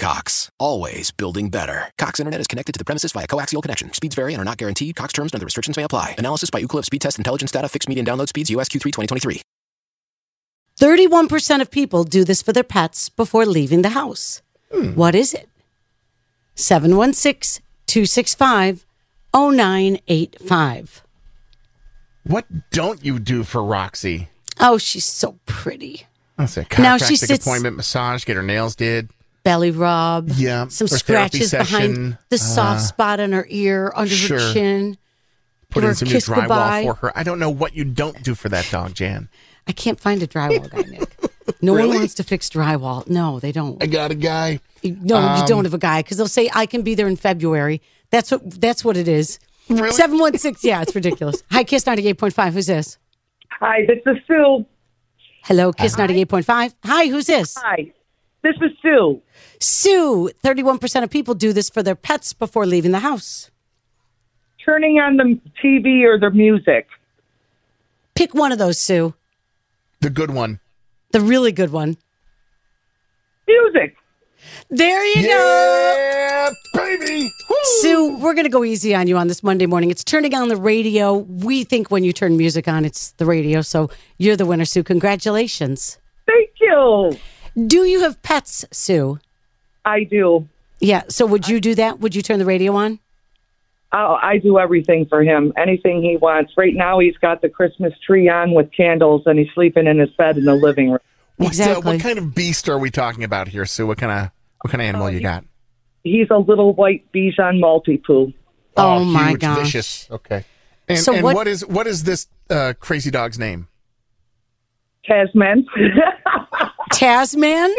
Cox, always building better. Cox Internet is connected to the premises via coaxial connection. Speeds vary and are not guaranteed. Cox terms and other restrictions may apply. Analysis by Ookla Speed Test Intelligence Data. Fixed median download speeds. US Q3 2023. 31% of people do this for their pets before leaving the house. Hmm. What is it? 716 265 0985. What don't you do for Roxy? Oh, she's so pretty. I say Now she chiropractic sits- appointment, massage, get her nails did. Belly rub. Yeah, Some scratches behind session, the soft uh, spot on her ear, under sure. her chin. Put her in some new drywall goodbye. for her. I don't know what you don't do for that dog, Jan. I can't find a drywall guy, Nick. No one wants to fix drywall. No, they don't. I got a guy. No, you don't have a guy because they'll say I can be there in February. That's what that's what it is. Really? Seven one six. Yeah, it's ridiculous. Hi, Kiss ninety eight point five. Who's this? Hi, this is Sue. Hello, Kiss ninety eight point five. Hi, who's this? Hi, this is Sue. Sue. Thirty one percent of people do this for their pets before leaving the house. Turning on the TV or the music. Pick one of those, Sue. The good one. The really good one. Music. There you go. Baby. Woo! Sue, we're going to go easy on you on this Monday morning. It's turning on the radio. We think when you turn music on, it's the radio. So you're the winner, Sue. Congratulations. Thank you. Do you have pets, Sue? I do. Yeah. So would you do that? Would you turn the radio on? Oh, I do everything for him. Anything he wants. Right now, he's got the Christmas tree on with candles, and he's sleeping in his bed in the living room. What, uh, Exactly. what kind of beast are we talking about here, Sue? What kind of what kind of animal you got? He's a little white Bichon Maltipoo. Oh, my huge, gosh. vicious. Okay. And, So and what- what is what is this uh, crazy dog's name? Tasman. Tasman?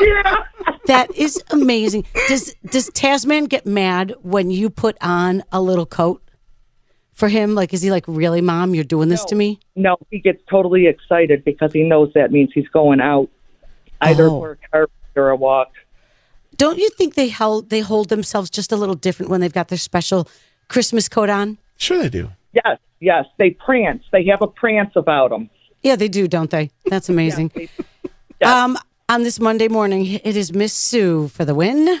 yeah. That is amazing. Does does Tasman get mad when you put on a little coat for him? Like, is he like, really, mom? You're doing this to me? No, he gets totally excited because he knows that means he's going out, either Oh. for a car or a walk. Don't you think they held they hold themselves just a little different when they've got their special Christmas coat on? Sure, they do. Yes, yes, they prance. They have a prance about them. Yeah, they do, don't they? That's amazing. Um, on this Monday morning, it is Miss Sue for the win.